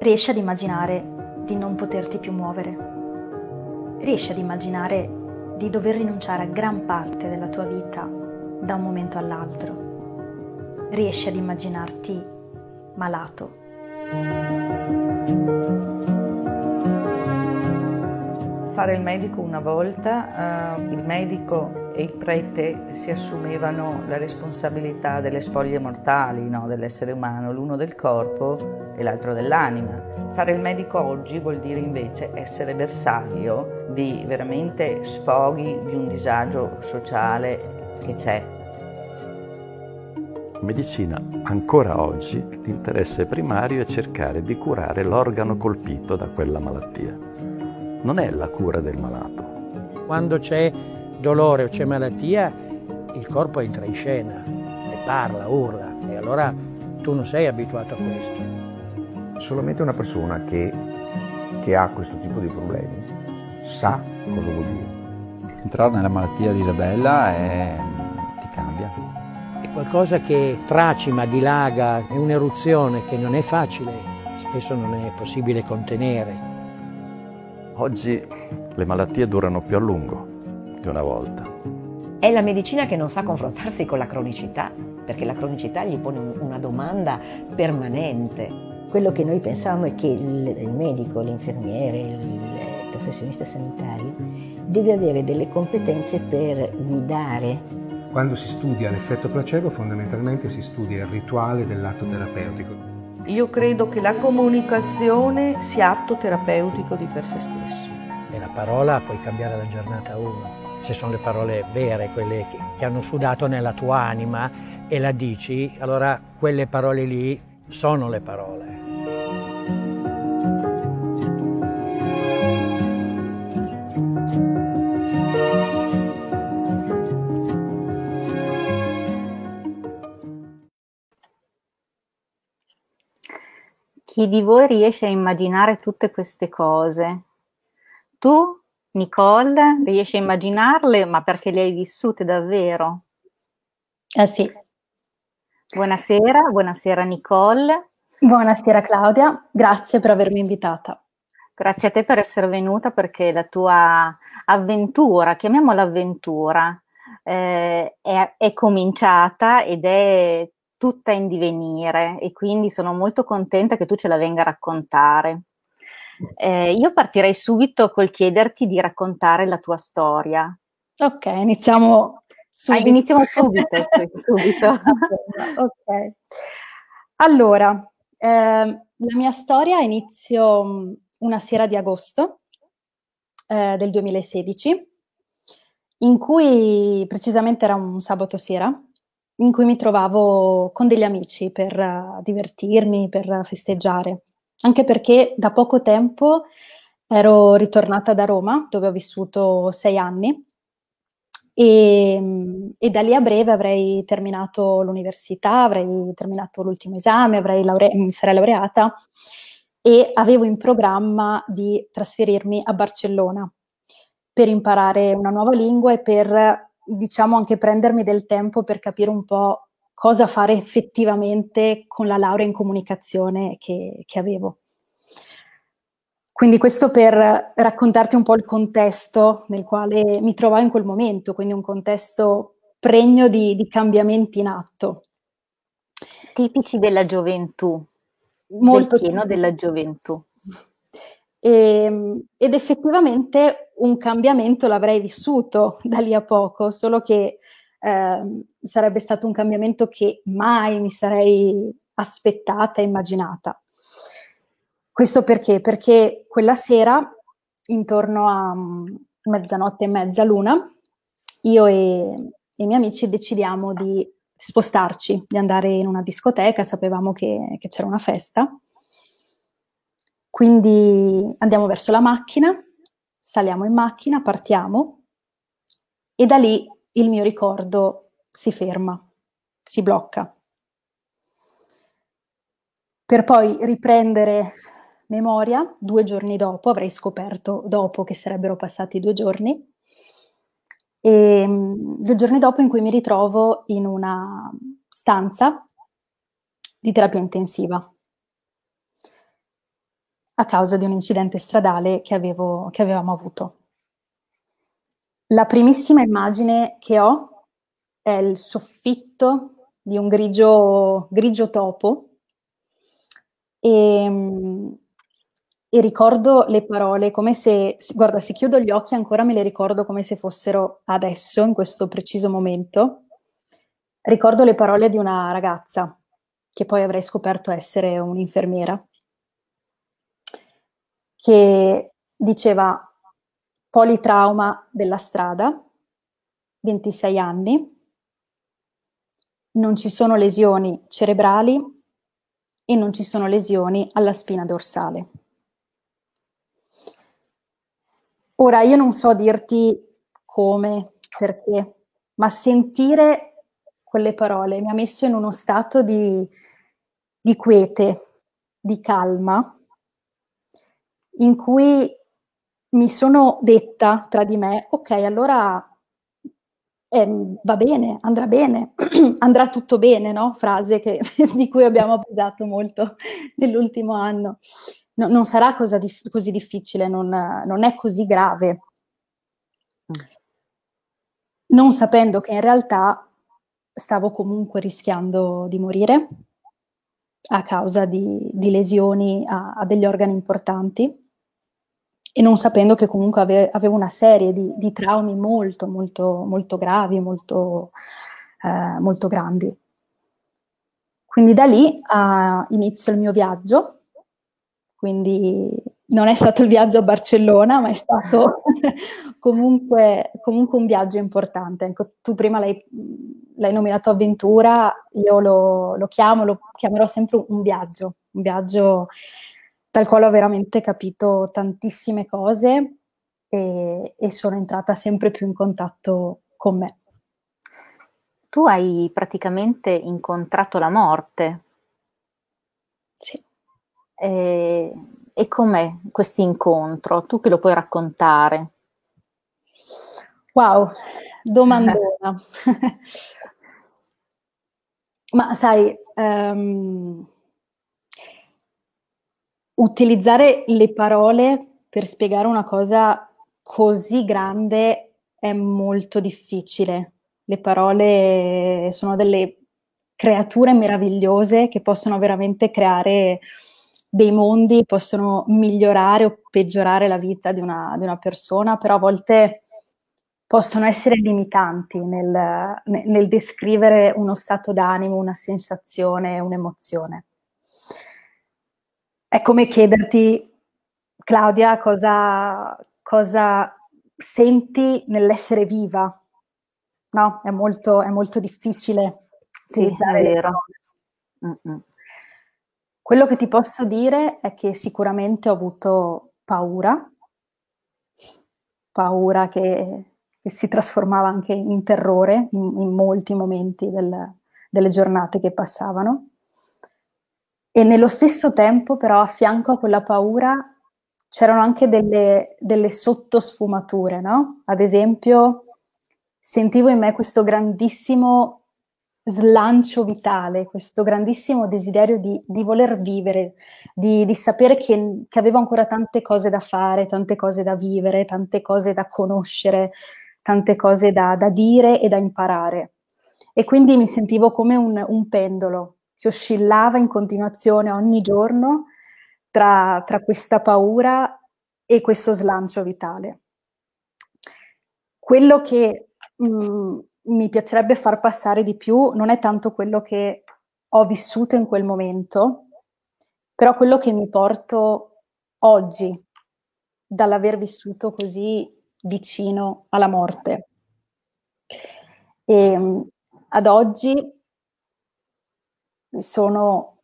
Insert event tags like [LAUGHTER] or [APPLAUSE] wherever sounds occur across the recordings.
Riesci ad immaginare di non poterti più muovere? Riesci ad immaginare di dover rinunciare a gran parte della tua vita da un momento all'altro? Riesci ad immaginarti malato? Fare il medico una volta, eh, il medico e il prete si assumevano la responsabilità delle spoglie mortali no, dell'essere umano, l'uno del corpo e l'altro dell'anima. Fare il medico oggi vuol dire invece essere bersaglio di veramente sfoghi di un disagio sociale che c'è. In medicina ancora oggi l'interesse primario è cercare di curare l'organo colpito da quella malattia. Non è la cura del malato. Quando c'è dolore o c'è malattia, il corpo entra in scena e parla, urla e allora tu non sei abituato a questo. Solamente una persona che, che ha questo tipo di problemi sa cosa vuol dire. Entrare nella malattia di Isabella è... ti cambia. È qualcosa che tracima, dilaga, è un'eruzione che non è facile, spesso non è possibile contenere. Oggi le malattie durano più a lungo di una volta. È la medicina che non sa confrontarsi con la cronicità, perché la cronicità gli pone una domanda permanente. Quello che noi pensiamo è che il medico, l'infermiere, il professionista sanitario deve avere delle competenze per guidare. Quando si studia l'effetto placebo fondamentalmente si studia il rituale dell'atto terapeutico. Io credo che la comunicazione sia atto terapeutico di per sé stesso. E la parola puoi cambiare da giornata a uno. Se sono le parole vere, quelle che, che hanno sudato nella tua anima e la dici, allora quelle parole lì sono le parole. Chi di voi riesce a immaginare tutte queste cose? Tu, Nicole, riesci a immaginarle, ma perché le hai vissute davvero? Eh sì. Buonasera, buonasera Nicole. Buonasera Claudia, grazie per avermi invitata. Grazie a te per essere venuta perché la tua avventura, chiamiamola avventura, eh, è, è cominciata ed è tutta in divenire e quindi sono molto contenta che tu ce la venga a raccontare. Eh, io partirei subito col chiederti di raccontare la tua storia. Ok, iniziamo subito. Ah, iniziamo subito. [LAUGHS] subito. ok. Allora, eh, la mia storia inizio mm, una sera di agosto eh, del 2016, in cui precisamente era un sabato sera, in cui mi trovavo con degli amici per uh, divertirmi, per festeggiare, anche perché da poco tempo ero ritornata da Roma, dove ho vissuto sei anni, e, e da lì a breve avrei terminato l'università, avrei terminato l'ultimo esame, laure- mi sarei laureata e avevo in programma di trasferirmi a Barcellona per imparare una nuova lingua e per diciamo anche prendermi del tempo per capire un po' cosa fare effettivamente con la laurea in comunicazione che, che avevo. Quindi questo per raccontarti un po' il contesto nel quale mi trovavo in quel momento, quindi un contesto pregno di, di cambiamenti in atto. Tipici della gioventù, molto del pieno della gioventù. E, ehm, ed effettivamente un cambiamento l'avrei vissuto [LAUGHS] da lì a poco, solo che eh, sarebbe stato un cambiamento che mai mi sarei aspettata e immaginata. Questo perché? Perché quella sera, intorno a mm, mezzanotte e mezza luna, io e, e i miei amici decidiamo di spostarci, di andare in una discoteca, sapevamo che, che c'era una festa quindi andiamo verso la macchina, saliamo in macchina, partiamo e da lì il mio ricordo si ferma, si blocca. Per poi riprendere memoria, due giorni dopo, avrei scoperto dopo che sarebbero passati due giorni, e due giorni dopo in cui mi ritrovo in una stanza di terapia intensiva a causa di un incidente stradale che, avevo, che avevamo avuto. La primissima immagine che ho è il soffitto di un grigio, grigio topo e, e, ricordo le parole come se, guarda, se chiudo gli occhi ancora me le ricordo come se fossero adesso, in questo preciso momento. Ricordo le parole di una ragazza che poi avrei scoperto essere un'infermiera, che diceva politrauma della strada, 26 anni, non ci sono lesioni cerebrali e non ci sono lesioni alla spina dorsale. Ora, io non so dirti come, perché, ma sentire quelle parole mi ha messo in uno stato di, di quiete, di calma, in cui mi sono detta tra di me, ok, allora eh, va bene, andrà bene, [CLEARS THROAT] andrà tutto bene, no? Frase che, [LAUGHS] di cui abbiamo abusato molto [LAUGHS] nell'ultimo anno. No, non sarà dif- così difficile, non, non, è così grave. Non sapendo che in realtà stavo comunque rischiando di morire a causa di, di lesioni a, a degli organi importanti e non sapendo che comunque ave, avevo una serie di, di, traumi molto, molto, molto gravi, molto, eh, molto grandi. Quindi da lì uh, inizio il mio viaggio, quindi non è stato il viaggio a Barcellona, ma è stato [LAUGHS] comunque, comunque, un viaggio importante. Ecco, tu prima l'hai, l'hai, nominato avventura, io lo, lo chiamo, lo chiamerò sempre un viaggio, un viaggio dal quale ho veramente capito tantissime cose e, e sono entrata sempre più in contatto con me. Tu hai praticamente incontrato la morte. Sì. E, e com'è questo incontro? Tu che lo puoi raccontare? Wow, domandona. [LAUGHS] Ma sai, um, utilizzare le parole per spiegare una cosa così grande è molto difficile. Le parole sono delle creature meravigliose che possono veramente creare dei mondi, possono migliorare o peggiorare la vita di una, di una persona, però a volte possono essere limitanti nel, nel descrivere uno stato d'animo, una sensazione, un'emozione. È come chiederti, Claudia, cosa, cosa senti nell'essere viva. No, è molto, è molto difficile. Sì, è vero. Quello che ti posso dire è che sicuramente ho avuto paura, paura che, che si trasformava anche in terrore in, in molti momenti del, delle giornate che passavano. E nello stesso tempo, però, a fianco a quella paura c'erano anche delle, delle sottosfumature, no? Ad esempio, sentivo in me questo grandissimo slancio vitale, questo grandissimo desiderio di, di voler vivere, di, di sapere che, che, avevo ancora tante cose da fare, tante cose da vivere, tante cose da conoscere, tante cose da, da dire e da imparare. E quindi mi sentivo come un, un pendolo che oscillava in continuazione ogni giorno tra, tra questa paura e questo slancio vitale. Quello che mh, mm, mi piacerebbe far passare di più non è tanto quello che ho vissuto in quel momento, però quello che mi porto oggi dall'aver vissuto così vicino alla morte. E, ad oggi sono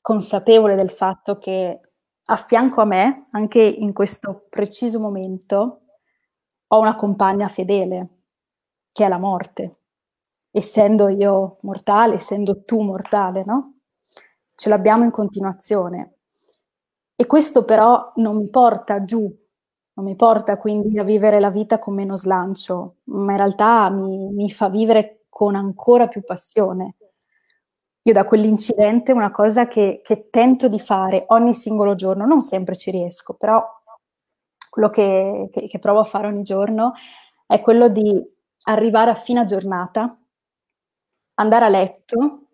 consapevole del fatto che a fianco a me, anche in questo preciso momento, ho una compagna fedele, che è la morte. Essendo io mortale, essendo tu mortale, no? Ce l'abbiamo in continuazione. E questo però non mi porta giù, non mi porta quindi a vivere la vita con meno slancio, ma in realtà mi, mi fa vivere con ancora più passione, io da quell'incidente una cosa che, che, tento di fare ogni singolo giorno, non sempre ci riesco, però quello che, che, che provo a fare ogni giorno è quello di arrivare a fine giornata, andare a letto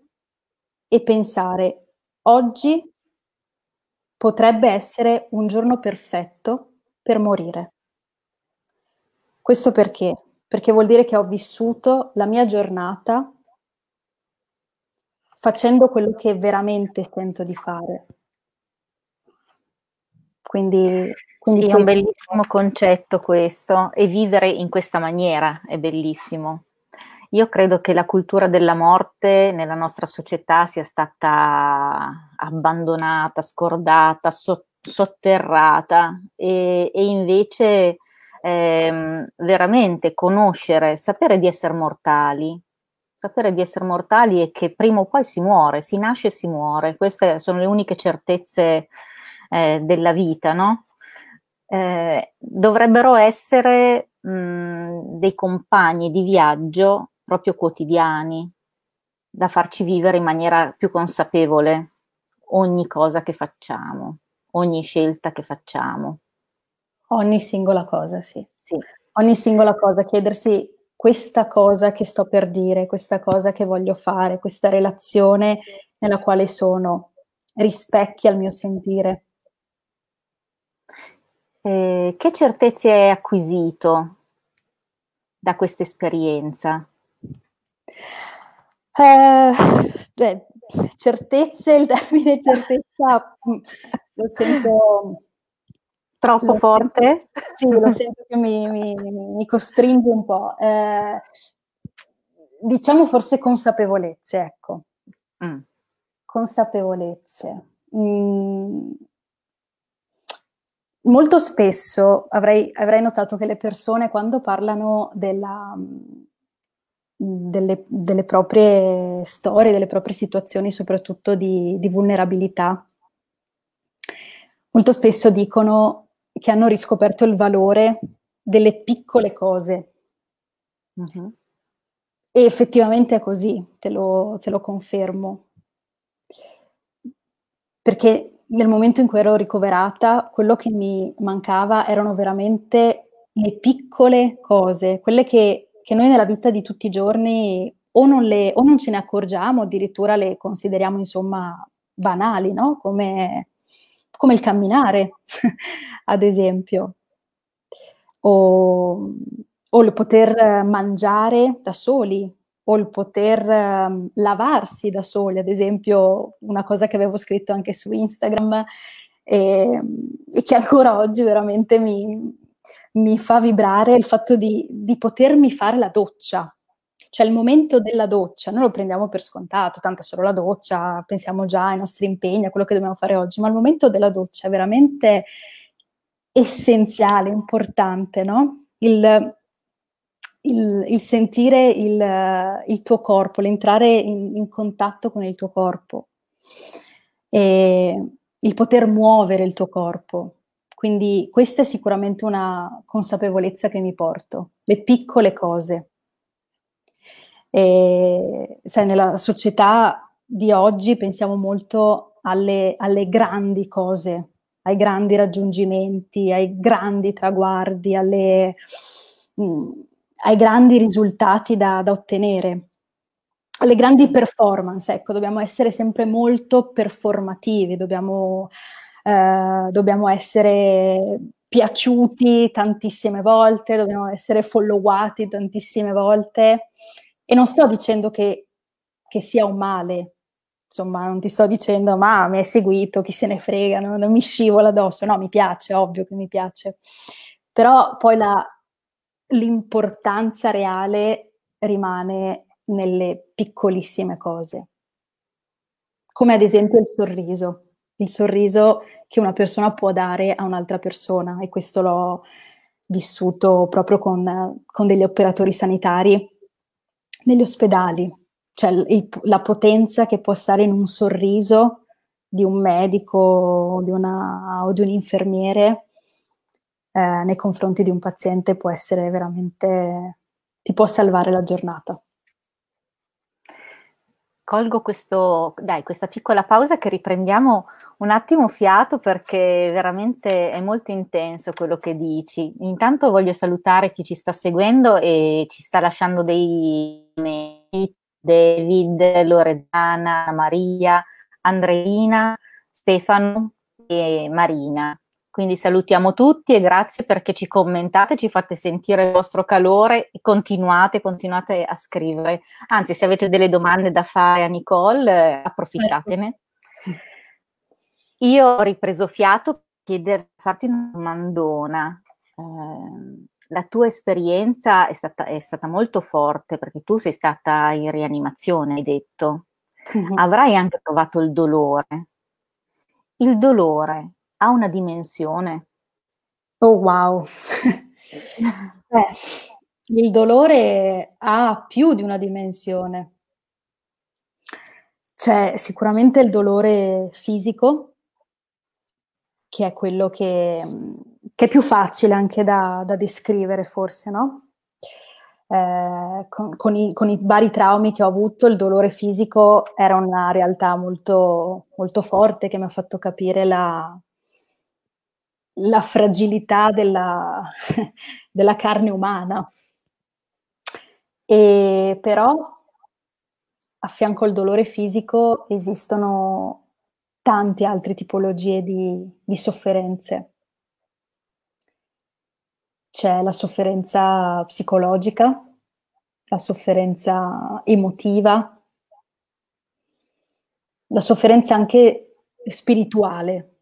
e pensare oggi potrebbe essere un giorno perfetto per morire. Questo perché? Perché vuol dire che ho vissuto la mia giornata facendo quello che veramente sento di fare. Quindi, quindi sì, è un bellissimo concetto questo e vivere in questa maniera è bellissimo. Io credo che la cultura della morte nella nostra società sia stata abbandonata, scordata, so- sotterrata e, e invece ehm, veramente conoscere, sapere di essere mortali, sapere di essere mortali e che prima o poi si muore, si nasce e si muore, queste sono le uniche certezze eh, della vita, no? Eh, dovrebbero essere mh, dei compagni di viaggio proprio quotidiani, da farci vivere in maniera più consapevole ogni cosa che facciamo, ogni scelta che facciamo. Ogni singola cosa, sì. sì. Ogni singola cosa, chiedersi questa cosa che sto per dire, questa cosa che voglio fare, questa relazione nella quale sono, rispecchia il mio sentire. Eh, che certezze hai acquisito da questa esperienza? Eh, certezze, il termine certezza [LAUGHS] mm, lo sento troppo lo forte? Sento, sì, lo [LAUGHS] sento che mi, mi, mi costringe un po'. Eh, diciamo forse consapevolezze, ecco. Mm. Consapevolezze. Mm. Molto spesso avrei, avrei, notato che le persone quando parlano della, delle, delle, proprie storie, delle proprie situazioni, soprattutto di, di, vulnerabilità. Molto spesso dicono che hanno riscoperto il valore delle piccole cose. Uh-huh. E effettivamente è così, te lo, te lo confermo. Perché nel momento in cui ero ricoverata, quello che mi mancava erano veramente le piccole cose, quelle che che noi nella vita di tutti i giorni o non, le, o non ce ne accorgiamo, addirittura le consideriamo insomma banali, no? come, come il camminare, [LAUGHS] ad esempio, o, o, il poter mangiare da soli, o il poter um, lavarsi da soli, ad esempio una cosa che avevo scritto anche su Instagram e, e che ancora oggi veramente mi, mi fa vibrare il fatto di, di potermi fare la doccia, cioè il momento della doccia, noi lo prendiamo per scontato, tanto è solo la doccia, pensiamo già ai nostri impegni, a quello che dobbiamo fare oggi, ma il momento della doccia è veramente essenziale, importante, no? Il, il, il sentire il, il, tuo corpo, l'entrare in, in, contatto con il tuo corpo, e il poter muovere il tuo corpo, quindi questa è sicuramente una consapevolezza che mi porto, le piccole cose. E, sai, nella società di oggi pensiamo molto alle, alle grandi cose, ai grandi raggiungimenti, ai grandi traguardi, alle, mh, mm, ai grandi risultati da, da ottenere. Alle grandi performance, ecco, dobbiamo essere sempre molto performativi, dobbiamo eh, dobbiamo essere piaciuti tantissime volte, dobbiamo essere followati tantissime volte e non sto dicendo che, che sia un male, insomma non ti sto dicendo ma mi hai seguito, chi se ne frega, no? non mi scivola addosso, no mi piace, ovvio che mi piace, però poi la, l'importanza reale rimane nelle piccolissime cose, come ad esempio il sorriso. Il sorriso che una persona può dare a un'altra persona e questo l'ho vissuto proprio con, con degli operatori sanitari negli ospedali, cioè il, la potenza che può stare in un sorriso di un medico di una, o di un infermiere eh, nei confronti di un paziente può essere veramente, ti può salvare la giornata. colgo questo, dai, questa piccola pausa che riprendiamo un attimo fiato perché veramente è molto intenso quello che dici. Intanto voglio salutare chi ci sta seguendo e ci sta lasciando dei David, Loredana, Maria, Andreina, Stefano e Marina. Quindi salutiamo tutti e grazie perché ci commentate, ci fate sentire il vostro calore e continuate, continuate a scrivere. Anzi, se avete delle domande da fare a Nicole, eh, approfittatene. Io ho ripreso fiato per chiedere, farti una domandona. Eh, la tua esperienza è stata, è stata, molto forte perché tu sei stata in rianimazione, hai detto. Mm-hmm. Avrai anche provato il dolore. Il dolore ha una dimensione. Oh wow! [LAUGHS] eh, il dolore ha più di una dimensione. C'è sicuramente il dolore fisico, che è quello che, che è più facile anche da, da descrivere forse, no? Eh, con, con, i, con, i, vari traumi che ho avuto, il dolore fisico era una realtà molto, molto forte che mi ha fatto capire la, la fragilità della, [LAUGHS] della carne umana. E però a fianco al dolore fisico esistono tante altre tipologie di, di sofferenze. C'è la sofferenza psicologica, la sofferenza emotiva, la sofferenza anche spirituale,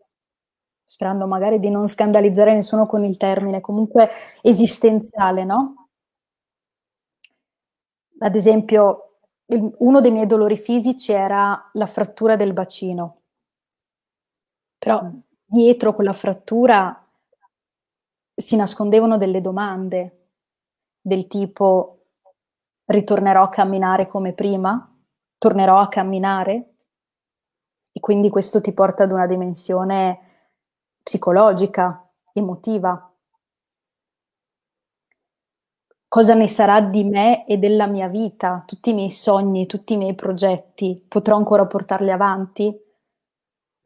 sperando magari di non scandalizzare nessuno con il termine, comunque esistenziale, no? Ad esempio, uno dei miei dolori fisici era la frattura del bacino, però dietro quella frattura si nascondevano delle domande del tipo ritornerò a camminare come prima? Tornerò a camminare? E quindi questo ti porta ad una dimensione psicologica, emotiva. Cosa ne sarà di me e della mia vita? Tutti i miei sogni, tutti i miei progetti, potrò ancora portarli avanti?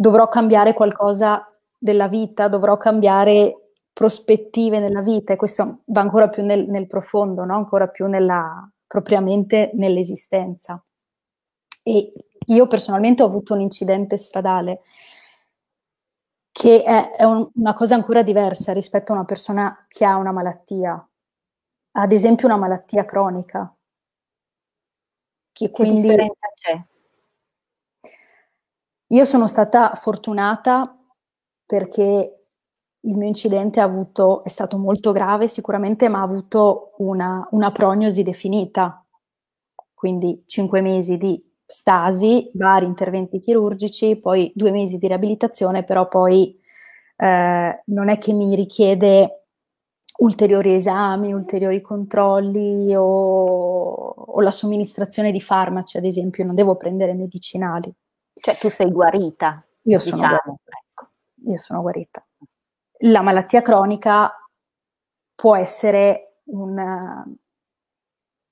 Dovrò cambiare qualcosa della vita? Dovrò cambiare prospettive nella vita? E questo va ancora più nel, nel profondo, no? ancora più nella, propriamente nell'esistenza. E io personalmente ho avuto un incidente stradale che è, è un, una cosa ancora diversa rispetto a una persona che ha una malattia, ad esempio una malattia cronica. Che, che quindi, differenza c'è? Io sono stata fortunata perché il mio incidente avuto, è stato molto grave sicuramente, ma ha avuto una, una prognosi definita, quindi cinque mesi di stasi, vari interventi chirurgici, poi due mesi di riabilitazione, però poi eh, non è che mi richiede ulteriori esami, ulteriori controlli o, o, la somministrazione di farmaci, ad esempio, non devo prendere medicinali. Cioè tu sei guarita. Io diciamo. sono guarita. Ecco. Io sono guarita. La malattia cronica può essere un,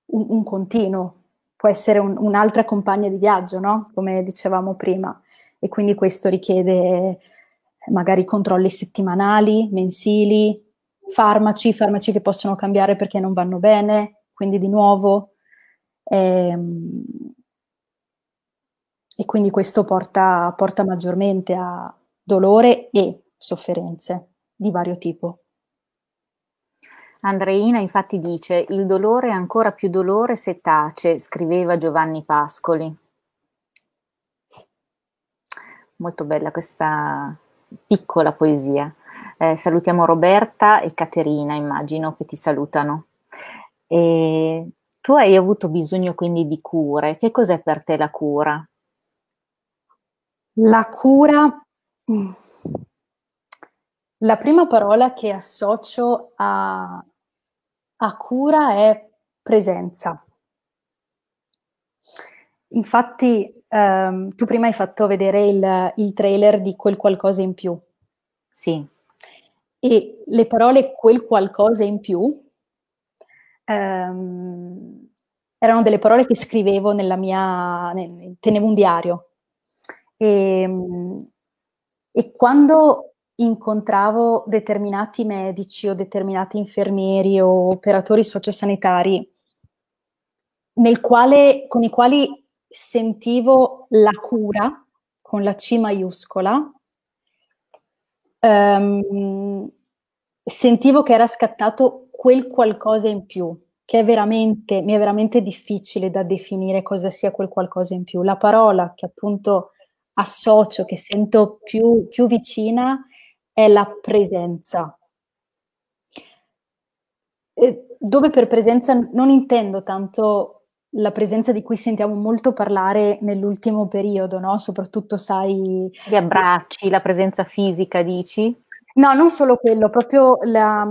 un, un continuo, può essere un, un'altra compagna di viaggio, no? Come dicevamo prima. E quindi questo richiede magari controlli settimanali, mensili, farmaci, farmaci che possono cambiare perché non vanno bene, quindi di nuovo. Ehm, e quindi questo porta, porta maggiormente a dolore e sofferenze di vario tipo. Andreina infatti dice il dolore è ancora più dolore se tace, scriveva Giovanni Pascoli. Molto bella questa piccola poesia. Eh, salutiamo Roberta e Caterina, immagino che ti salutano. E tu hai avuto bisogno quindi di cure. Che cos'è per te la cura? La cura mm, la prima parola che associo a, a cura è presenza. Infatti, ehm, tu prima hai fatto vedere il, il trailer di quel qualcosa in più. Sì. E le parole quel qualcosa in più ehm, erano delle parole che scrivevo nella mia, tenevo un diario. E, ehm, e quando incontravo determinati medici o determinati infermieri o operatori sociosanitari quale, con i quali sentivo la cura con la C maiuscola, um, sentivo che era scattato quel qualcosa in più, che è veramente, mi è veramente difficile da definire cosa sia quel qualcosa in più. La parola che appunto associo, che sento più, più vicina, è la presenza. dove per presenza non intendo tanto la presenza di cui sentiamo molto parlare nell'ultimo periodo, no? Soprattutto, sai... Gli abbracci, la presenza fisica, dici? No, non solo quello, proprio la,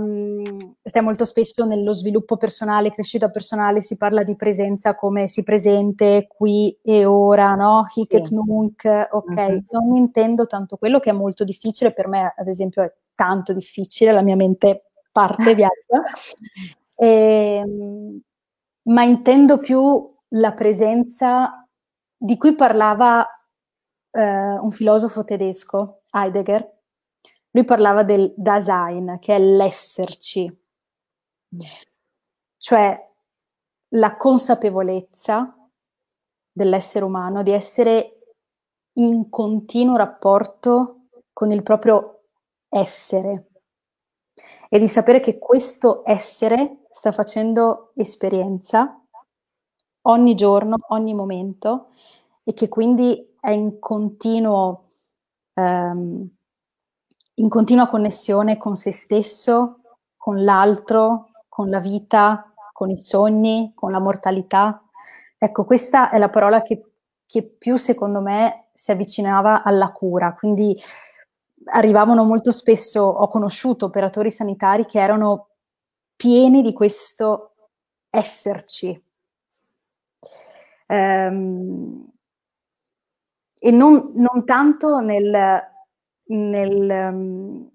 stai molto spesso nello sviluppo personale, crescita personale, si parla di presenza come si presente qui e ora, no? Hic et nunc, ok. Uh-huh. Non intendo tanto quello che è molto difficile, per me ad esempio è tanto difficile, la mia mente parte viaggia. E, [LAUGHS] ehm, ma intendo più la presenza di cui parlava eh, un filosofo tedesco, Heidegger. Lui parlava del Dasein, che è l'esserci, cioè la consapevolezza dell'essere umano di essere in continuo rapporto con il proprio essere. E di sapere che questo essere sta facendo esperienza ogni giorno, ogni momento e che quindi è in continuo ehm, in continua connessione con se stesso, con l'altro, con la vita, con i sogni, con la mortalità. Ecco, questa è la parola che, che più secondo me si avvicinava alla cura, quindi arrivavano molto spesso, ho conosciuto operatori sanitari che erano pieni di questo esserci. Um, e non, non, tanto nel, nel, um,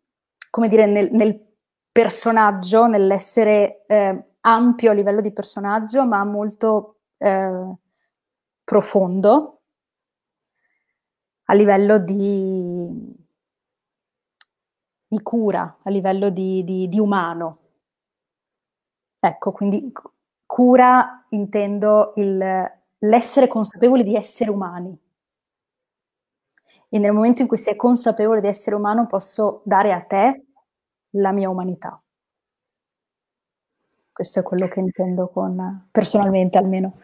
come dire, nel, nel, personaggio, nell'essere eh, ampio a livello di personaggio, ma molto eh, profondo a livello di, di cura, a livello di, di, di umano. Ecco, quindi cura intendo il, l'essere consapevoli di essere umani. E nel momento in cui sei consapevole di essere umano posso dare a te la mia umanità. Questo è quello che intendo con, personalmente almeno,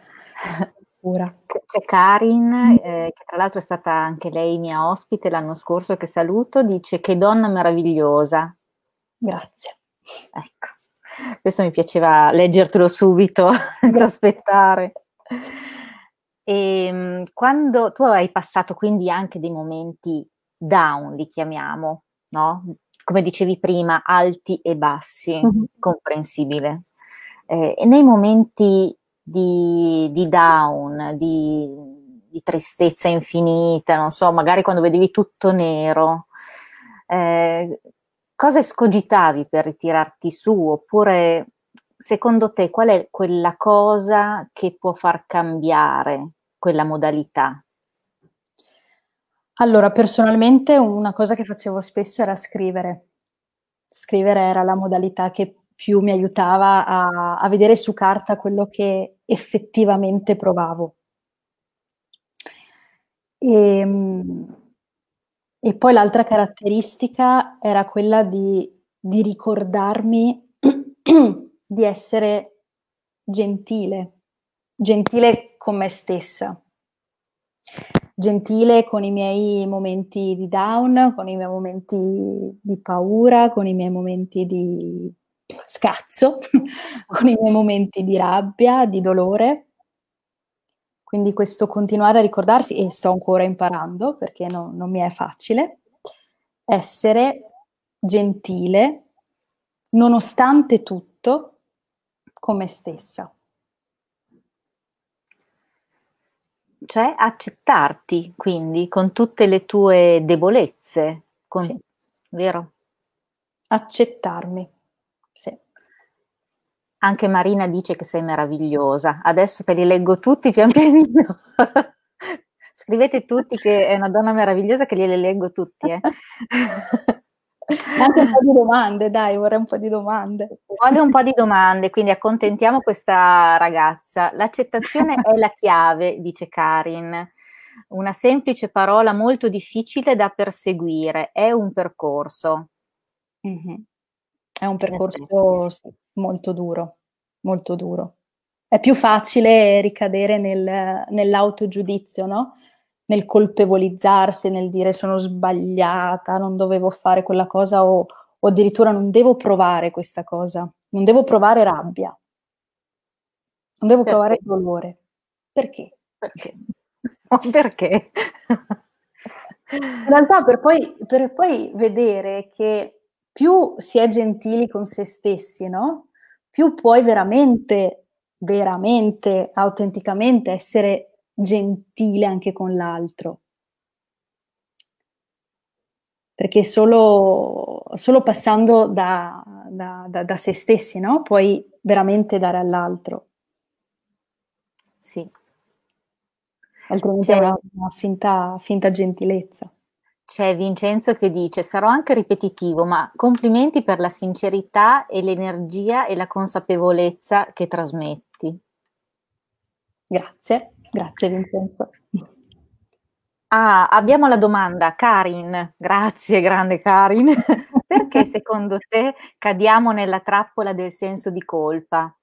cura. C'è Karin, mm. eh, che tra l'altro è stata anche lei mia ospite l'anno scorso, che saluto, dice che donna meravigliosa. Grazie. Ecco, questo mi piaceva leggertelo subito, [LAUGHS] senza aspettare. E ehm, quando tu hai passato quindi anche dei momenti down, li chiamiamo, no? Come dicevi prima, alti e bassi, mm-hmm. comprensibile. Eh, e nei momenti di, di down, di, di, tristezza infinita, non so, magari quando vedevi tutto nero, eh, cosa escogitavi per ritirarti su? Oppure secondo te qual è quella cosa che può far cambiare quella modalità? Allora, personalmente una cosa che facevo spesso era scrivere. Scrivere era la modalità che più mi aiutava a, a vedere su carta quello che effettivamente provavo. E, ehm, e poi l'altra caratteristica era quella di, di ricordarmi [CLEARS THROAT] di essere gentile, gentile con me stessa, gentile con i miei momenti di down, con i miei momenti di paura, con i miei momenti di scazzo, [LAUGHS] con i miei momenti di rabbia, di dolore. Quindi questo continuare a ricordarsi, e sto ancora imparando perché no, non mi è facile, essere gentile nonostante tutto con me stessa. Cioè accettarti quindi con tutte le tue debolezze, con... sì. vero? Accettarmi. Sì. Anche Marina dice che sei meravigliosa. Adesso te li leggo tutti pian pianino. [LAUGHS] Scrivete tutti che è una donna meravigliosa che gliele leggo tutti. Eh. [LAUGHS] Anche un po' di domande, dai, vorrei un po' di domande. Vuole un po' di domande, quindi accontentiamo questa ragazza. L'accettazione è la chiave, dice Karin. Una semplice parola molto difficile da perseguire, è un percorso. Mm-hmm. È un percorso molto duro, molto duro. È più facile ricadere nel, nell'autogiudizio, no? Nel colpevolizzarsi, nel dire sono sbagliata, non dovevo fare quella cosa o, o addirittura non devo provare questa cosa, non devo provare rabbia, non devo perché? provare dolore. Perché? Perché? [LAUGHS] perché? In realtà per poi, per poi vedere che più si è gentili con se stessi, no? Più puoi veramente, veramente, autenticamente essere gentile anche con l'altro. Perché solo, solo passando da, da, da, da, se stessi, no? Puoi veramente dare all'altro. Sì. Altrimenti c'è una, una finta, finta gentilezza. C'è Vincenzo che dice: Sarò anche ripetitivo, ma complimenti per la sincerità e l'energia e la consapevolezza che trasmetti. Grazie. Grazie Vincenzo. Ah, abbiamo la domanda, Karin, grazie grande Karin, [LAUGHS] perché secondo te cadiamo nella trappola del senso di colpa?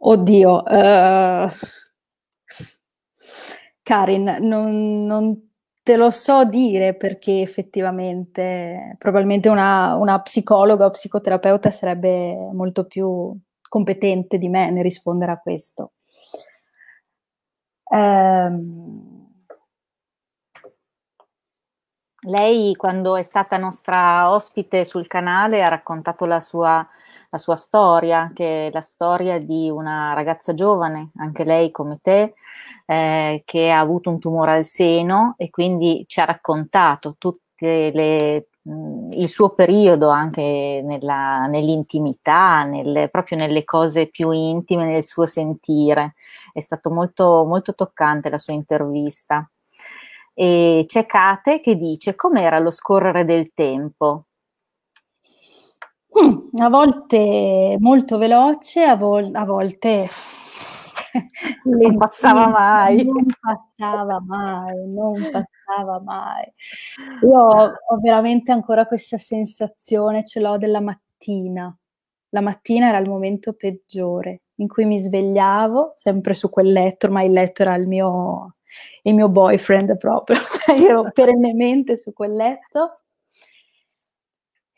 Oddio, uh, Karin, non, non, te lo so dire perché effettivamente probabilmente una, una psicologa o psicoterapeuta sarebbe molto più competente di me nel rispondere a questo. Ehm, lei, quando è stata nostra ospite sul canale, ha raccontato la sua, la sua storia, che è la storia di una ragazza giovane, anche lei come te, eh, che ha avuto un tumore al seno e quindi ci ha raccontato tutte le il suo periodo anche nella, nell'intimità, nelle, proprio nelle cose più intime, nel suo sentire. È stato molto, molto toccante la sua intervista. E c'è Kate che dice com'era lo scorrere del tempo. Mm, a volte molto veloce, a, vol- a volte non passava mai. Non passava mai, non passava mai. Io ho, ho veramente ancora questa sensazione, ce l'ho della mattina. La mattina era il momento peggiore in cui mi svegliavo, sempre su quel letto, ormai il letto era il mio, il mio boyfriend proprio, [LAUGHS] cioè io ero perennemente su quel letto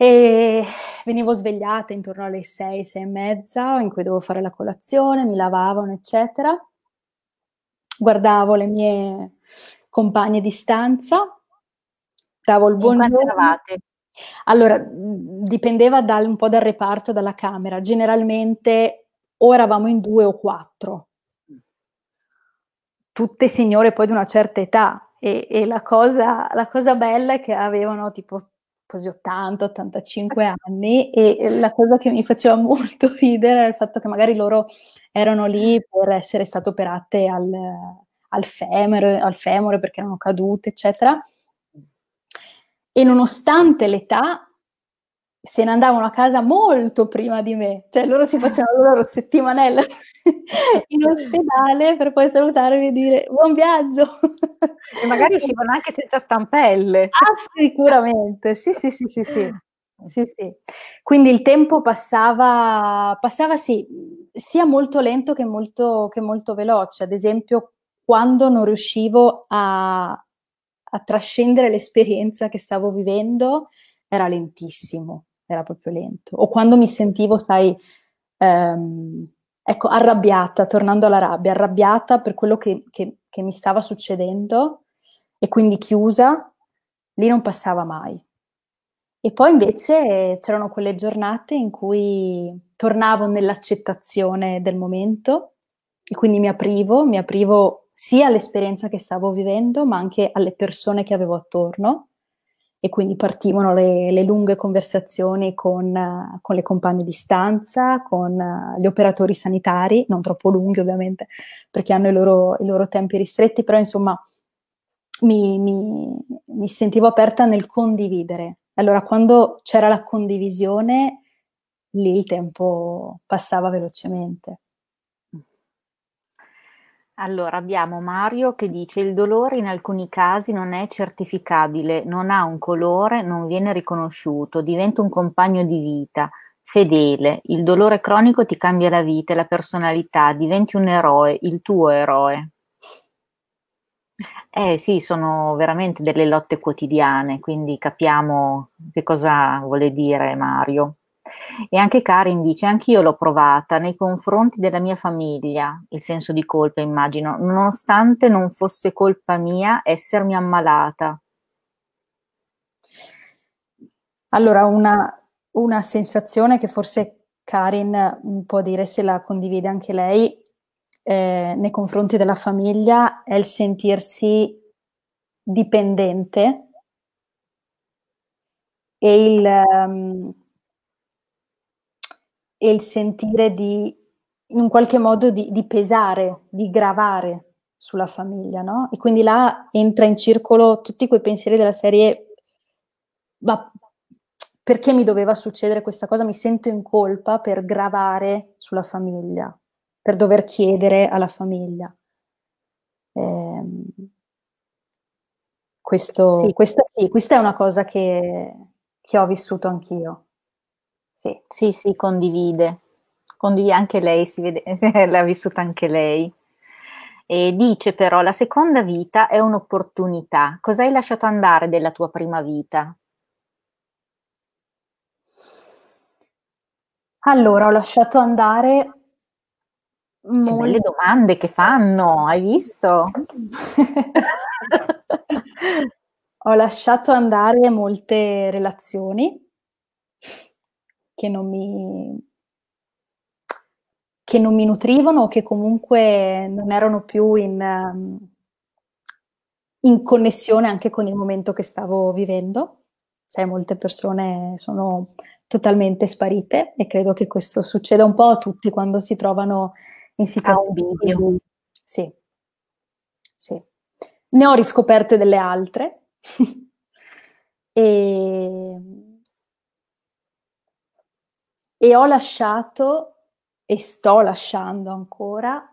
e venivo svegliata intorno alle 6, 6 e mezza, in cui dovevo fare la colazione, mi lavavano, eccetera. Guardavo le mie compagne di stanza, davo il buongiorno. eravate? Allora, dipendeva dal, un po' dal reparto, dalla camera. Generalmente o eravamo in due o quattro. Tutte signore poi di una certa età. E, e la, cosa, la cosa bella è che avevano tipo così 80-85 anni e la cosa che mi faceva [LAUGHS] molto ridere era il fatto che magari loro erano lì per essere state operate al, al, femore, al femore perché erano cadute, eccetera. E nonostante l'età, se ne andavano a casa molto prima di me, cioè loro si facevano la loro settimanella [LAUGHS] in ospedale per poi salutarmi e dire buon viaggio. E magari uscivano anche senza stampelle. Ah, sicuramente, sì, sì, sì, sì, sì. Sì, sì. Quindi il tempo passava, passava sì, sia molto lento che molto, che molto veloce. Ad esempio, quando non riuscivo a, a trascendere l'esperienza che stavo vivendo, era lentissimo era proprio lento. O quando mi sentivo, sai, ehm, ecco, arrabbiata, tornando alla rabbia, arrabbiata per quello che, che, che mi stava succedendo e quindi chiusa, lì non passava mai. E poi invece c'erano quelle giornate in cui tornavo nell'accettazione del momento e quindi mi aprivo, mi aprivo sia all'esperienza che stavo vivendo, ma anche alle persone che avevo attorno e quindi partivano le, le lunghe conversazioni con, con, le compagne di stanza, con gli operatori sanitari, non troppo lunghi ovviamente perché hanno i loro, i loro tempi ristretti, però insomma mi, mi, mi sentivo aperta nel condividere. Allora quando c'era la condivisione, lì il tempo passava velocemente. Allora, abbiamo Mario che dice il dolore in alcuni casi non è certificabile, non ha un colore, non viene riconosciuto, diventa un compagno di vita, fedele. Il dolore cronico ti cambia la vita e la personalità, diventi un eroe, il tuo eroe. Eh sì, sono veramente delle lotte quotidiane, quindi capiamo che cosa vuole dire Mario. E anche Karin dice: Anch'io l'ho provata nei confronti della mia famiglia, il senso di colpa, immagino, nonostante non fosse colpa mia essermi ammalata. Allora, una, una sensazione che forse Karin può dire se la condivide anche lei eh, nei confronti della famiglia è il sentirsi dipendente e il, um, e il sentire di, in un qualche modo, di, di pesare, di gravare sulla famiglia, no? E quindi là entra in circolo tutti quei pensieri della serie, ma perché mi doveva succedere questa cosa? Mi sento in colpa per gravare sulla famiglia, per dover chiedere alla famiglia. Eh, questo, sì. Questa, sì, questa è una cosa che, che ho vissuto anch'io. Sì, sì, sì, condivide. Condivide anche lei, si vede, [LAUGHS] l'ha vissuta anche lei. E dice però, la seconda vita è un'opportunità. Cosa hai lasciato andare della tua prima vita? Allora, ho lasciato andare belle domande che fanno, hai visto? [LAUGHS] ho lasciato andare molte relazioni che non mi, che non mi nutrivano o che comunque non erano più in, um, in connessione anche con il momento che stavo vivendo. Sai, molte persone sono totalmente sparite e credo che questo succeda un po' a tutti quando si trovano in situazioni di... Sì, sì. Ne ho riscoperte delle altre [LAUGHS] e e ho lasciato e sto lasciando ancora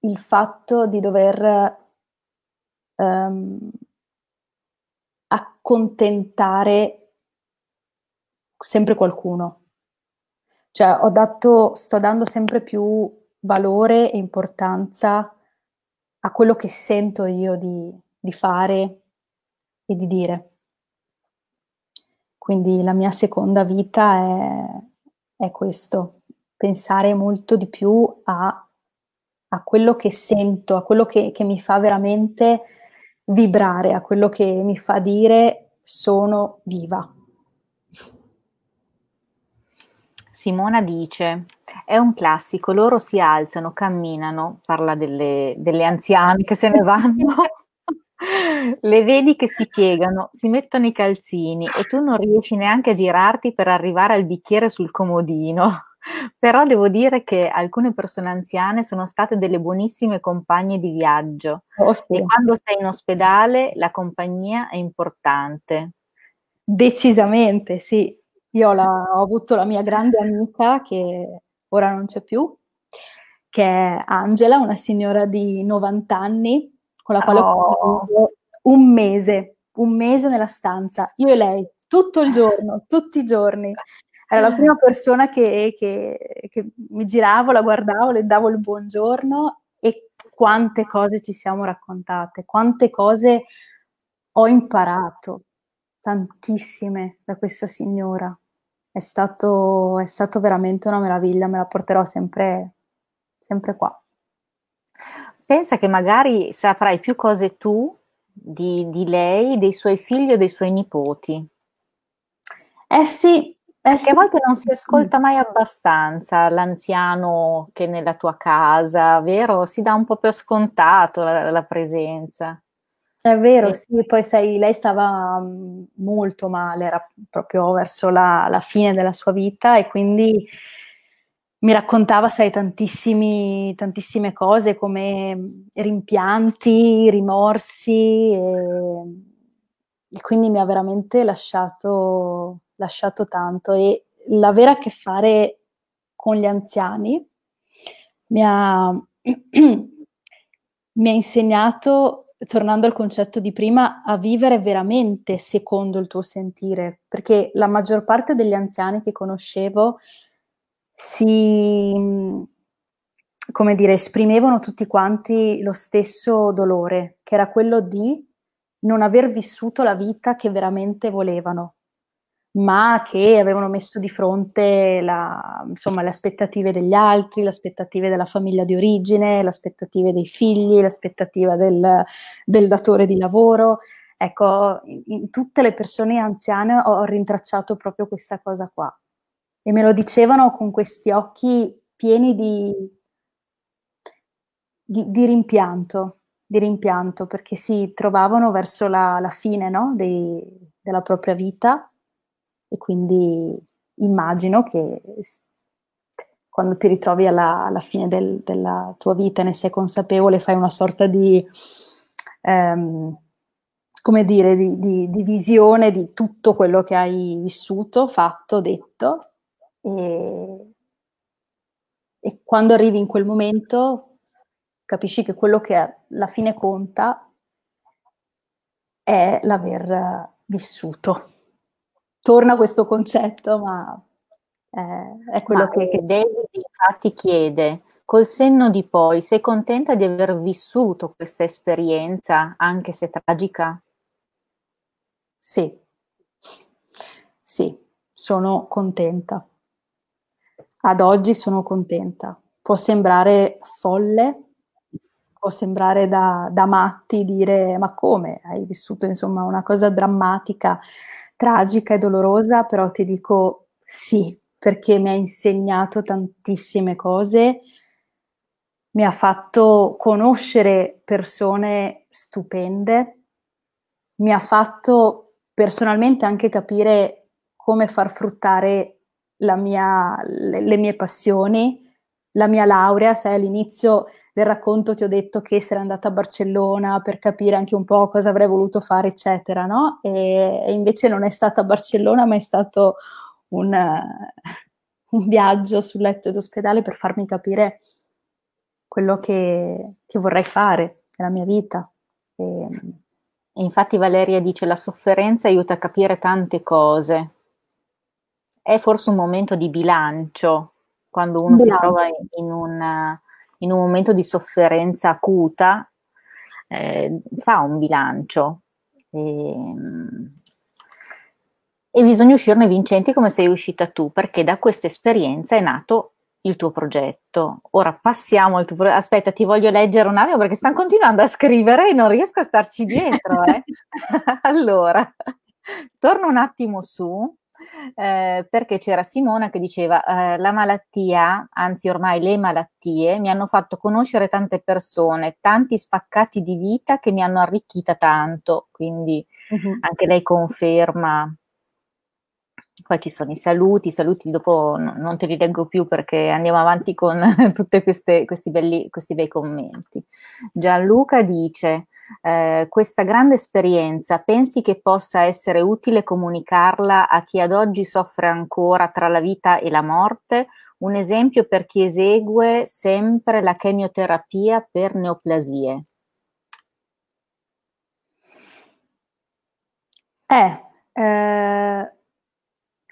il fatto di dover um, accontentare sempre qualcuno. Cioè ho dato, sto dando sempre più valore e importanza a quello che sento io di, di fare e di dire. Quindi la mia seconda vita è, è questo, pensare molto di più a, a, quello che sento, a quello che, che mi fa veramente vibrare, a quello che mi fa dire sono viva. Simona dice, è un classico, loro si alzano, camminano, parla delle, delle anziane che se ne [LAUGHS] vanno, Le vedi che si piegano, si mettono i calzini e tu non riesci neanche a girarti per arrivare al bicchiere sul comodino. [LAUGHS] Però devo dire che alcune persone anziane sono state delle buonissime compagne di viaggio oh, sì. e quando sei in ospedale la compagnia è importante. Decisamente, sì. Io la, [LAUGHS] ho avuto la mia grande amica che ora non c'è più, che è Angela, una signora di 90 anni con la quale oh. ho un mese, un mese nella stanza, io e lei, tutto il giorno, tutti i giorni. Era la prima persona che, che, che mi giravo, la guardavo, le davo il buongiorno e quante cose ci siamo raccontate, quante cose ho imparato, tantissime da questa signora. È stato, è stato veramente una meraviglia, me la porterò sempre, sempre qua pensa che magari saprai più cose tu di, di lei, dei suoi figli o dei suoi nipoti. Eh sì, eh sì. a volte non si ascolta mai abbastanza l'anziano che è nella tua casa, vero? Si dà un po' per scontato la, la presenza. È vero, sì, poi sai, lei stava mm, molto male, era proprio verso la, la fine della sua vita e quindi mi raccontava, sai, tantissime cose come rimpianti, rimorsi e, e quindi mi ha veramente lasciato, lasciato tanto. E l'avere a che fare con gli anziani mi ha, [CLEARS THROAT] mi ha insegnato tornando al concetto di prima, a vivere veramente secondo il tuo sentire, perché la maggior parte degli anziani che conoscevo si, come dire, esprimevano tutti quanti lo stesso dolore, che era quello di non aver vissuto la vita che veramente volevano ma che avevano messo di fronte la, insomma, le aspettative degli altri, le aspettative della famiglia di origine, le aspettative dei figli, l'aspettativa del, del datore di lavoro. Ecco, in, in, tutte le persone anziane ho rintracciato proprio questa cosa qua. E me lo dicevano con questi occhi pieni di, di, di rimpianto, di rimpianto, perché si trovavano verso la, la fine no? Dei, della propria vita e quindi immagino che quando ti ritrovi alla, alla fine del, della tua vita, ne sei consapevole, fai una sorta di, ehm, come dire, di, di, di, visione di tutto quello che hai vissuto, fatto, detto e, e quando arrivi in quel momento capisci che quello che alla fine conta è l'aver vissuto torna questo concetto, ma eh, è quello ma che, che David infatti chiede, col senno di poi, sei contenta di aver vissuto questa esperienza, anche se tragica? Sì, sì, sono contenta. Ad oggi sono contenta. Può sembrare folle, può sembrare da, da matti dire ma come hai vissuto insomma una cosa drammatica tragica e dolorosa, però ti dico sì, perché mi ha insegnato tantissime cose, mi ha fatto conoscere persone stupende, mi ha fatto personalmente anche capire come far fruttare mia, le, le mie passioni, la mia laurea, sai all'inizio del racconto ti ho detto che sarei andata a Barcellona per capire anche un po' cosa avrei voluto fare, eccetera, no? E, e invece non è stata Barcellona, ma è stato un, [LAUGHS] un viaggio sul letto d'ospedale per farmi capire quello che, che vorrei fare nella mia vita. E, infatti Valeria dice la sofferenza aiuta a capire tante cose. È forse un momento di bilancio quando uno bilancio. si trova in, in un in un momento di sofferenza acuta eh, fa un bilancio e, e bisogna uscirne vincenti come sei uscita tu, perché da questa esperienza è nato il tuo progetto. Ora passiamo al tuo progetto. Aspetta, ti voglio leggere un attimo perché stanno continuando a scrivere e non riesco a starci dietro. Eh? [LAUGHS] [LAUGHS] allora, torno un attimo su eh, perché c'era Simona che diceva eh, la malattia, anzi ormai le malattie, mi hanno fatto conoscere tante persone, tanti spaccati di vita che mi hanno arricchita tanto, quindi uh-huh. anche lei conferma poi ci sono i saluti, i saluti dopo non te li leggo più perché andiamo avanti con [LAUGHS] tutti questi, questi bei commenti. Gianluca dice, eh, questa grande esperienza pensi che possa essere utile comunicarla a chi ad oggi soffre ancora tra la vita e la morte? Un esempio per chi esegue sempre la chemioterapia per neoplasie. Eh, eh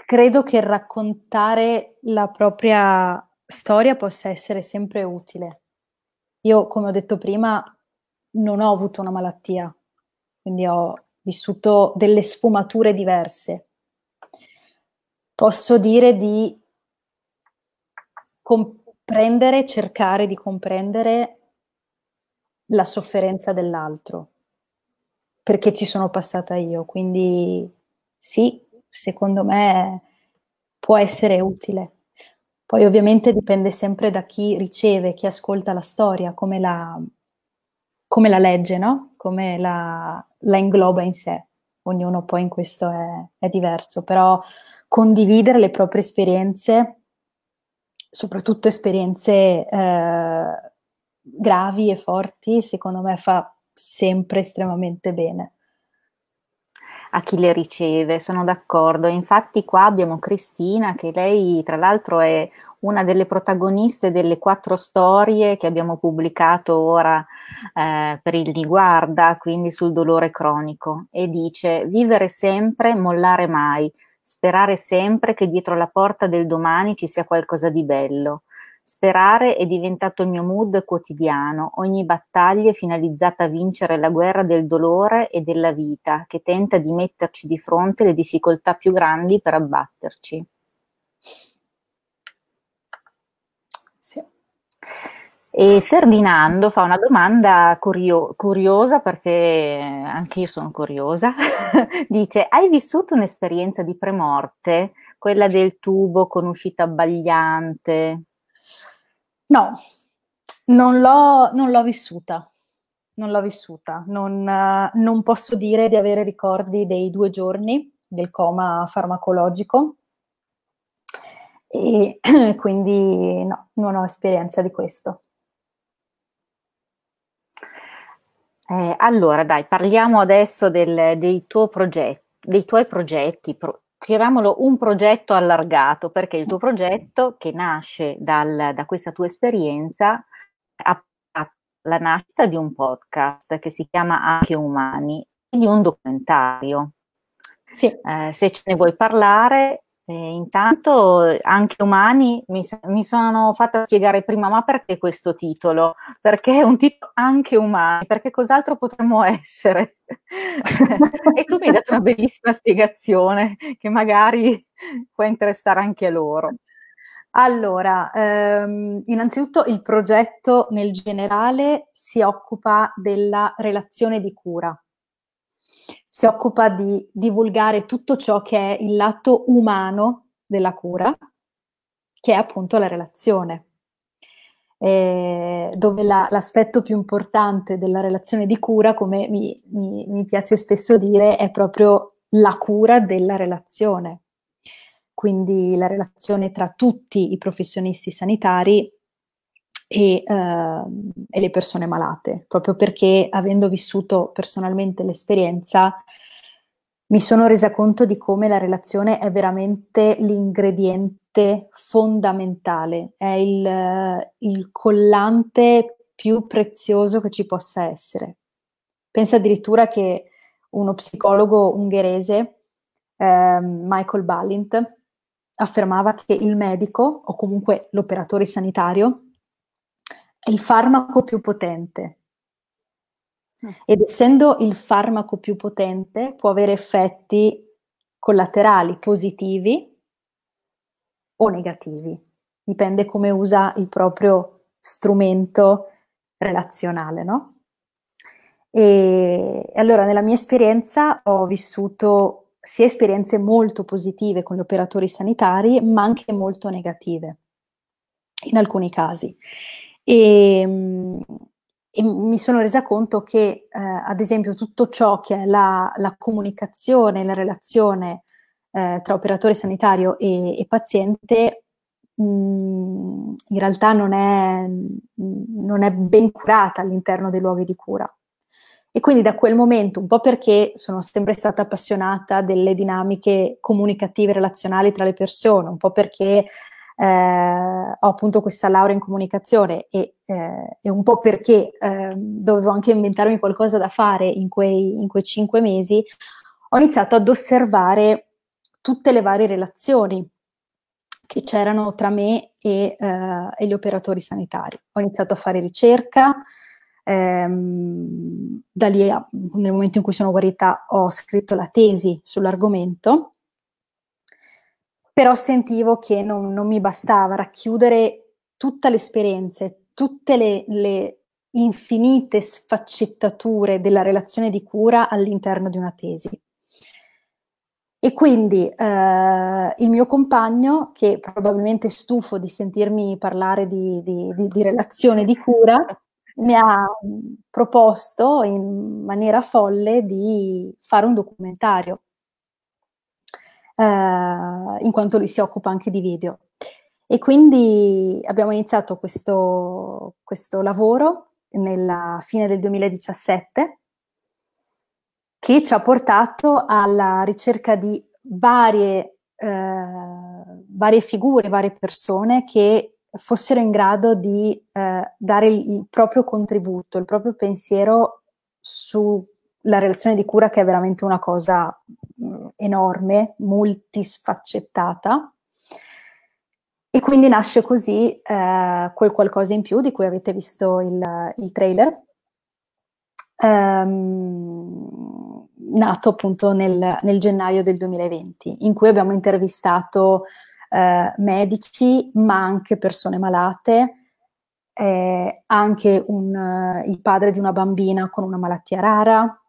credo che raccontare la propria storia possa essere sempre utile. Io, come ho detto prima, non ho avuto una malattia, quindi ho vissuto delle sfumature diverse. Posso dire di comprendere, cercare di comprendere la sofferenza dell'altro, perché ci sono passata io. Quindi sì, secondo me può essere utile. Poi ovviamente dipende sempre da chi riceve, chi ascolta la storia, come la, come la legge, no? come la, la ingloba in sé, ognuno poi in questo è, è diverso, però condividere le proprie esperienze, soprattutto esperienze eh, gravi e forti, secondo me fa sempre estremamente bene a chi le riceve, sono d'accordo. Infatti qua abbiamo Cristina che lei tra l'altro è una delle protagoniste delle quattro storie che abbiamo pubblicato ora eh, per il Riguarda, quindi sul dolore cronico, e dice vivere sempre, mollare mai, sperare sempre che dietro la porta del domani ci sia qualcosa di bello. Sperare è diventato il mio mood quotidiano, ogni battaglia è finalizzata a vincere la guerra del dolore e della vita, che tenta di metterci di fronte le difficoltà più grandi per abbatterci. Sì. E Ferdinando fa una domanda curio- curiosa perché anche io sono curiosa. [LAUGHS] Dice: Hai vissuto un'esperienza di premorte, quella del tubo con uscita abbagliante? No, non l'ho, non l'ho vissuta, non l'ho vissuta. Non, eh, non posso dire di avere ricordi dei due giorni del coma farmacologico e [CLEARS THROAT] quindi no, non ho esperienza di questo. Eh, allora, dai, parliamo adesso del, dei, tuoi progetti, dei tuoi progetti, pro, chiamiamolo un progetto allargato, perché il tuo progetto che nasce dal, da questa tua esperienza ha la nascita di un podcast che si chiama Anche Umani e di un documentario. Sì. Eh, se ce ne vuoi parlare, eh, intanto anche umani mi, mi, sono fatta spiegare prima, ma perché questo titolo? Perché è un titolo anche umani, perché cos'altro potremmo essere? [LAUGHS] e tu mi hai dato una bellissima spiegazione che magari può interessare anche a loro. Allora, ehm, innanzitutto il progetto nel generale si occupa della relazione di cura si occupa di divulgare tutto ciò che è il lato umano della cura, che è appunto la relazione. Eh, dove la, l'aspetto più importante della relazione di cura, come mi, mi, mi piace spesso dire, è proprio la cura della relazione. Quindi la relazione tra tutti i professionisti sanitari e, uh, e, le persone malate, proprio perché avendo vissuto personalmente l'esperienza mi sono resa conto di come la relazione è veramente l'ingrediente fondamentale, è il, il collante più prezioso che ci possa essere. Pensa addirittura che uno psicologo ungherese, eh, Michael Ballint, affermava che il medico o comunque l'operatore sanitario è il farmaco più potente. Mm. Ed essendo il farmaco più potente, può avere effetti collaterali positivi o negativi. Dipende come usa il proprio strumento relazionale, no? E allora nella mia esperienza ho vissuto sia esperienze molto positive con gli operatori sanitari, ma anche molto negative in alcuni casi. E, ehm, e mi sono resa conto che, eh, ad esempio, tutto ciò che è la, la comunicazione, la relazione eh, tra operatore sanitario e, e paziente, mh, mm, in realtà non è, non è ben curata all'interno dei luoghi di cura. E quindi da quel momento, un po' perché sono sempre stata appassionata delle dinamiche comunicative relazionali tra le persone, un po' perché ho appunto questa laurea in comunicazione e, eh, e un po' perché eh, dovevo anche inventarmi qualcosa da fare in quei, in quei cinque mesi, ho iniziato ad osservare tutte le varie relazioni che c'erano tra me e, eh, e, gli operatori sanitari. Ho iniziato a fare ricerca, ehm, da lì, nel momento in cui sono guarita, ho scritto la tesi sull'argomento però sentivo che non, non mi bastava racchiudere tutte le esperienze, tutte le, le infinite sfaccettature della relazione di cura all'interno di una tesi. E quindi eh, il mio compagno, che probabilmente è stufo di sentirmi parlare di, di, di, di relazione di cura, mi ha proposto in maniera folle di fare un documentario, eh, in quanto lui si occupa anche di video. E quindi abbiamo iniziato questo, questo lavoro nella fine del 2017 che ci ha portato alla ricerca di varie, eh, varie figure, varie persone che fossero in grado di eh, dare il, proprio contributo, il proprio pensiero sulla relazione di cura che è veramente una cosa enorme, multisfaccettata. E quindi nasce così eh, quel qualcosa in più di cui avete visto il, il trailer, ehm, nato appunto nel, nel, gennaio del 2020, in cui abbiamo intervistato eh, medici, ma anche persone malate, eh, anche un, il padre di una bambina con una malattia rara,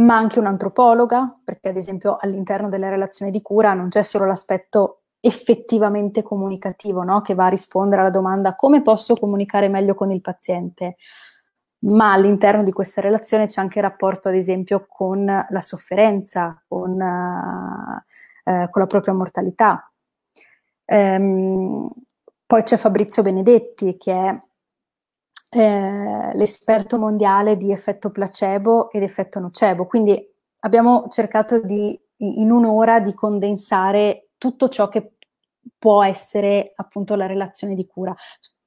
ma anche un'antropologa, perché ad esempio all'interno della relazione di cura non c'è solo l'aspetto effettivamente comunicativo, no? che va a rispondere alla domanda come posso comunicare meglio con il paziente, ma all'interno di questa relazione c'è anche il rapporto, ad esempio, con la sofferenza, con, uh, uh, con la propria mortalità. Um, poi c'è Fabrizio Benedetti, che è eh, l'esperto mondiale di effetto placebo ed effetto nocebo. Quindi abbiamo cercato di, in un'ora di condensare tutto ciò che può essere appunto la relazione di cura,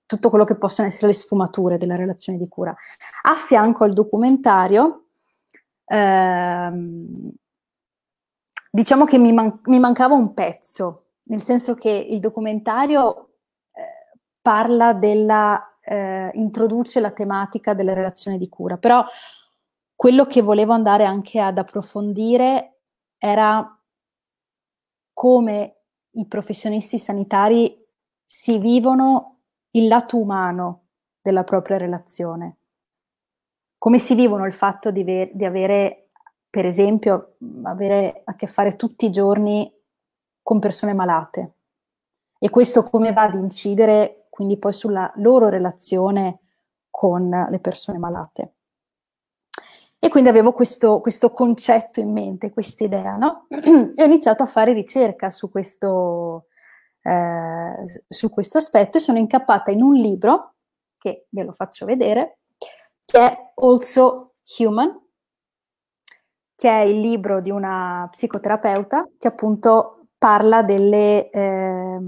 tutto quello che possono essere le sfumature della relazione di cura. A fianco al documentario, ehm, diciamo che mi, man- mi, mancava un pezzo, nel senso che il documentario eh, parla della, eh, introduce la tematica della relazione di cura, però quello che volevo andare anche ad approfondire era come i professionisti sanitari si vivono il lato umano della propria relazione. Come si vivono il fatto di, ver- di avere, per esempio, avere a che fare tutti i giorni con persone malate e questo come va ad incidere quindi poi sulla loro relazione con le persone malate. E quindi avevo questo, questo concetto in mente, questa idea, no? e ho iniziato a fare ricerca su questo, eh, su questo aspetto e sono incappata in un libro, che ve lo faccio vedere, che è Also Human, che è il libro di una psicoterapeuta che appunto parla delle, eh,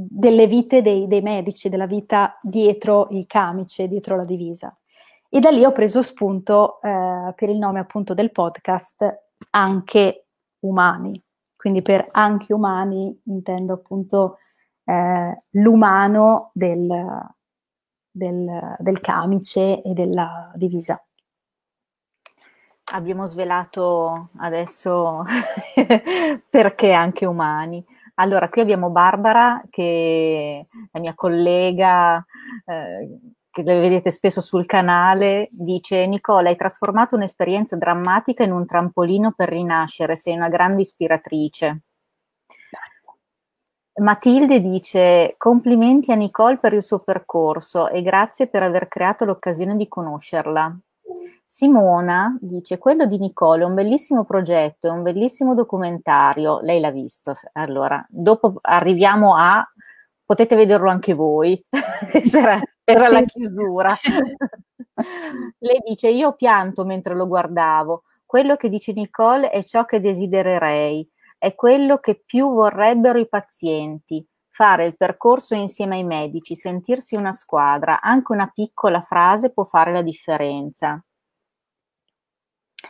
delle vite dei, dei, medici, della vita dietro il camice, dietro la divisa. E da lì ho preso spunto eh, per il nome appunto del podcast anche umani, quindi per anche umani intendo appunto eh, l'umano del, del, del camice e della divisa. Abbiamo svelato adesso [LAUGHS] perché anche umani. Allora, qui abbiamo Barbara, che è la mia collega, eh, che vedete spesso sul canale, dice Nicola, hai trasformato un'esperienza drammatica in un trampolino per rinascere, sei una grande ispiratrice. Matilde dice complimenti a Nicole per il suo percorso e grazie per aver creato l'occasione di conoscerla. Simona dice quello di Nicole è un bellissimo progetto, è un bellissimo documentario, lei l'ha visto, allora dopo arriviamo a potete vederlo anche voi, [LAUGHS] era, era sì. la chiusura. [LAUGHS] Lei dice, io pianto mentre lo guardavo, quello che dice Nicole è ciò che desidererei, è quello che più vorrebbero i pazienti, fare il percorso insieme ai medici, sentirsi una squadra, anche una piccola frase può fare la differenza.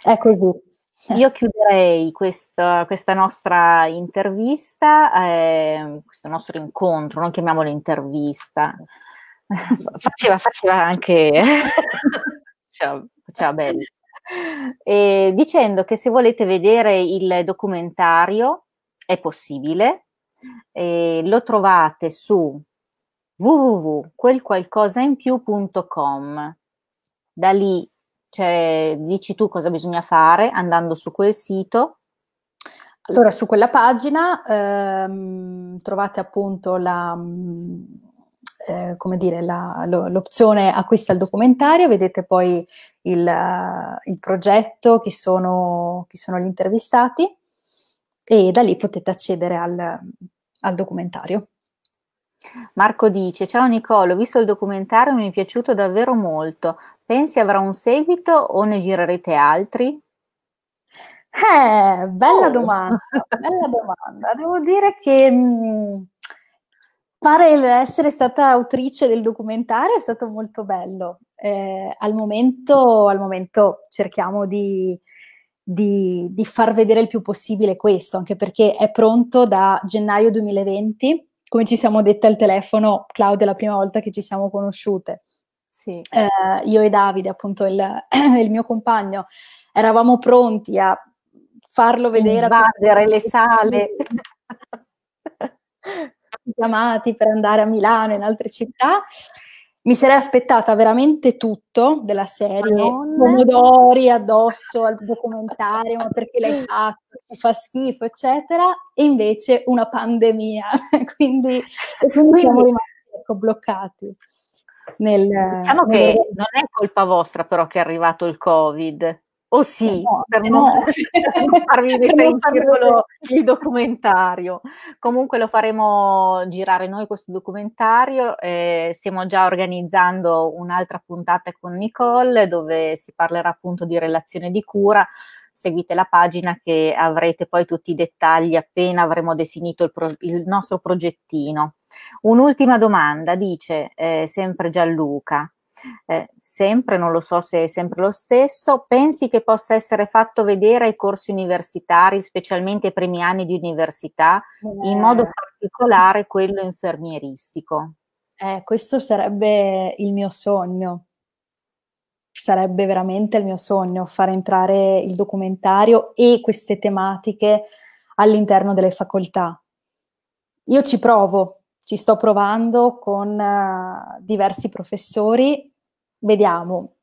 È così. Io chiuderei questa, questa nostra intervista, eh, questo nostro incontro, non chiamiamolo intervista, [LAUGHS] faceva, faceva anche, [LAUGHS] faceva, faceva bello, e dicendo che se volete vedere il documentario è possibile, e lo trovate su www.quelqualcosainpiù.com. Da lì cioè, dici tu cosa bisogna fare andando su quel sito? Allora, su quella pagina ehm, trovate appunto la, eh, come dire, la, lo, l'opzione acquista il documentario, vedete poi il, il progetto, chi sono, chi sono, gli intervistati e da lì potete accedere al, al documentario. Marco dice: Ciao Nicolo, ho visto il documentario e mi è piaciuto davvero molto. Pensi avrà un seguito o ne girerete altri? Eh, bella oh. domanda, bella [LAUGHS] domanda. Devo dire che mh, mm, Fare essere stata autrice del documentario è stato molto bello. Eh, al, momento, al, momento, cerchiamo di, di, di, far vedere il più possibile questo, anche perché è pronto da gennaio 2020. Come ci siamo dette al telefono, Claudia, la prima volta che ci siamo conosciute. Sì. Eh, io e Davide, appunto il, [COUGHS] il mio compagno, eravamo pronti a farlo vedere. Invadere le sale. [LAUGHS] chiamati per andare a Milano e in altre città. Mi sarei aspettata veramente tutto della serie, Madonna. pomodori addosso al documentario, ma perché l'hai fatto, ti fa schifo, eccetera, e invece una pandemia. [LAUGHS] quindi, quindi siamo rimasti ecco, bloccati. Nel, diciamo nel... che non è colpa vostra però che è arrivato il Covid, o sì, no, per, no. Non, [LAUGHS] per non farvi [LAUGHS] mettere in circolo il documentario. Comunque lo faremo girare noi questo documentario. Eh, stiamo già organizzando un'altra puntata con Nicole dove si parlerà appunto di relazione di cura. Seguite la pagina che avrete poi tutti i dettagli appena avremo definito il, pro- il nostro progettino. Un'ultima domanda, dice eh, sempre Gianluca eh, sempre, non lo so se è sempre lo stesso, pensi che possa essere fatto vedere ai corsi universitari, specialmente ai primi anni di università, eh. in modo particolare quello infermieristico? Eh, questo sarebbe il mio sogno. Sarebbe veramente il mio sogno fare entrare il documentario e queste tematiche all'interno delle facoltà. Io ci provo, ci sto provando con uh, diversi professori, vediamo,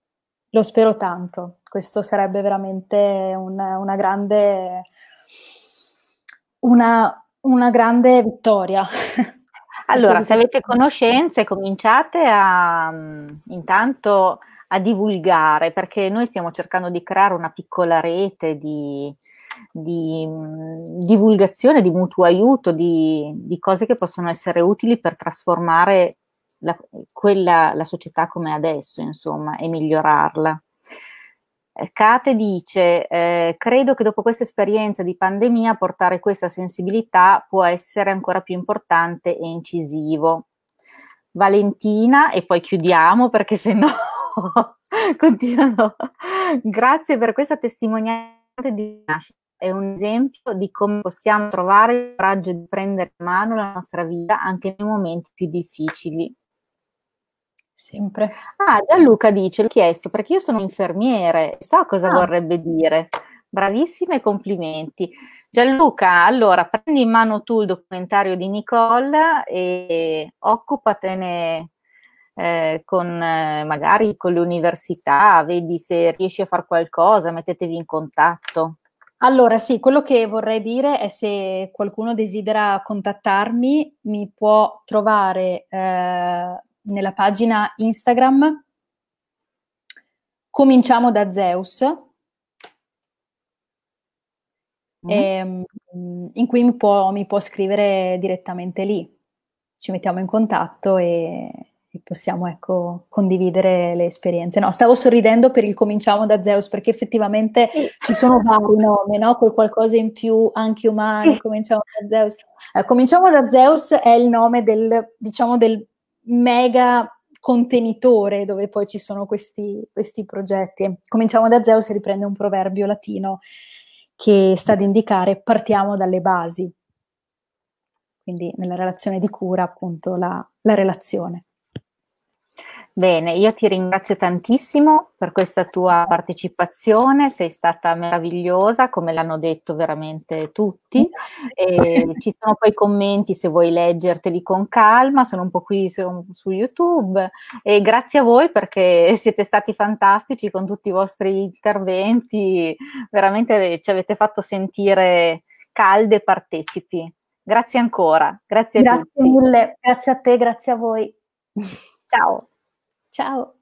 lo spero tanto, questo sarebbe veramente una, una, grande, una, una grande vittoria. [LAUGHS] Allora, se avete conoscenze, cominciate a mm, intanto a divulgare, perché noi stiamo cercando di creare una piccola rete di, di mh, divulgazione, di mutuo aiuto, di, di, cose che possono essere utili per trasformare la, quella, la società come adesso, insomma, e migliorarla. Eh, Kate dice, eh, credo che dopo questa esperienza di pandemia portare questa sensibilità può essere ancora più importante e incisivo. Valentina, e poi chiudiamo perché se no [LAUGHS] continuano. Grazie per questa testimonianza di nascita è un esempio di come possiamo trovare il coraggio di prendere in mano la nostra vita anche nei momenti più difficili. Sempre. Ah, Gianluca dice, l'ho chiesto perché io sono infermiere, so cosa ah. vorrebbe dire. Bravissima e complimenti. Gianluca, allora prendi in mano tu il documentario di Nicole e occupatene eh, con eh, magari con le università, vedi se riesci a fare qualcosa, mettetevi in contatto. Allora, sì, quello che vorrei dire è se qualcuno desidera contattarmi, mi può trovare eh, nella pagina Instagram Cominciamo da Zeus, mm. e, in cui mi può, mi può scrivere direttamente lì. Ci mettiamo in contatto e, e possiamo ecco, condividere le esperienze. No, stavo sorridendo per il cominciamo da Zeus perché effettivamente sì. ci sono vari nomi, no? Con qualcosa in più anche umani, sì. cominciamo da Zeus. Eh, cominciamo da Zeus è il nome del, diciamo, del mega contenitore dove poi ci sono questi, questi progetti. Cominciamo da Zeus riprende un proverbio latino che sta ad indicare partiamo dalle basi. Quindi nella relazione di cura appunto la, la relazione. Bene, io ti ringrazio tantissimo per questa tua partecipazione, sei stata meravigliosa, come l'hanno detto veramente tutti. E [LAUGHS] ci sono poi commenti se vuoi leggerteli con calma, sono un po' qui su, su, YouTube. E grazie a voi perché [LAUGHS] siete stati fantastici con tutti i vostri interventi, veramente ci avete fatto sentire calde e partecipi. Grazie ancora, grazie, grazie a tutti. Grazie mille, grazie a te, grazie a voi. Ciao. Ciao.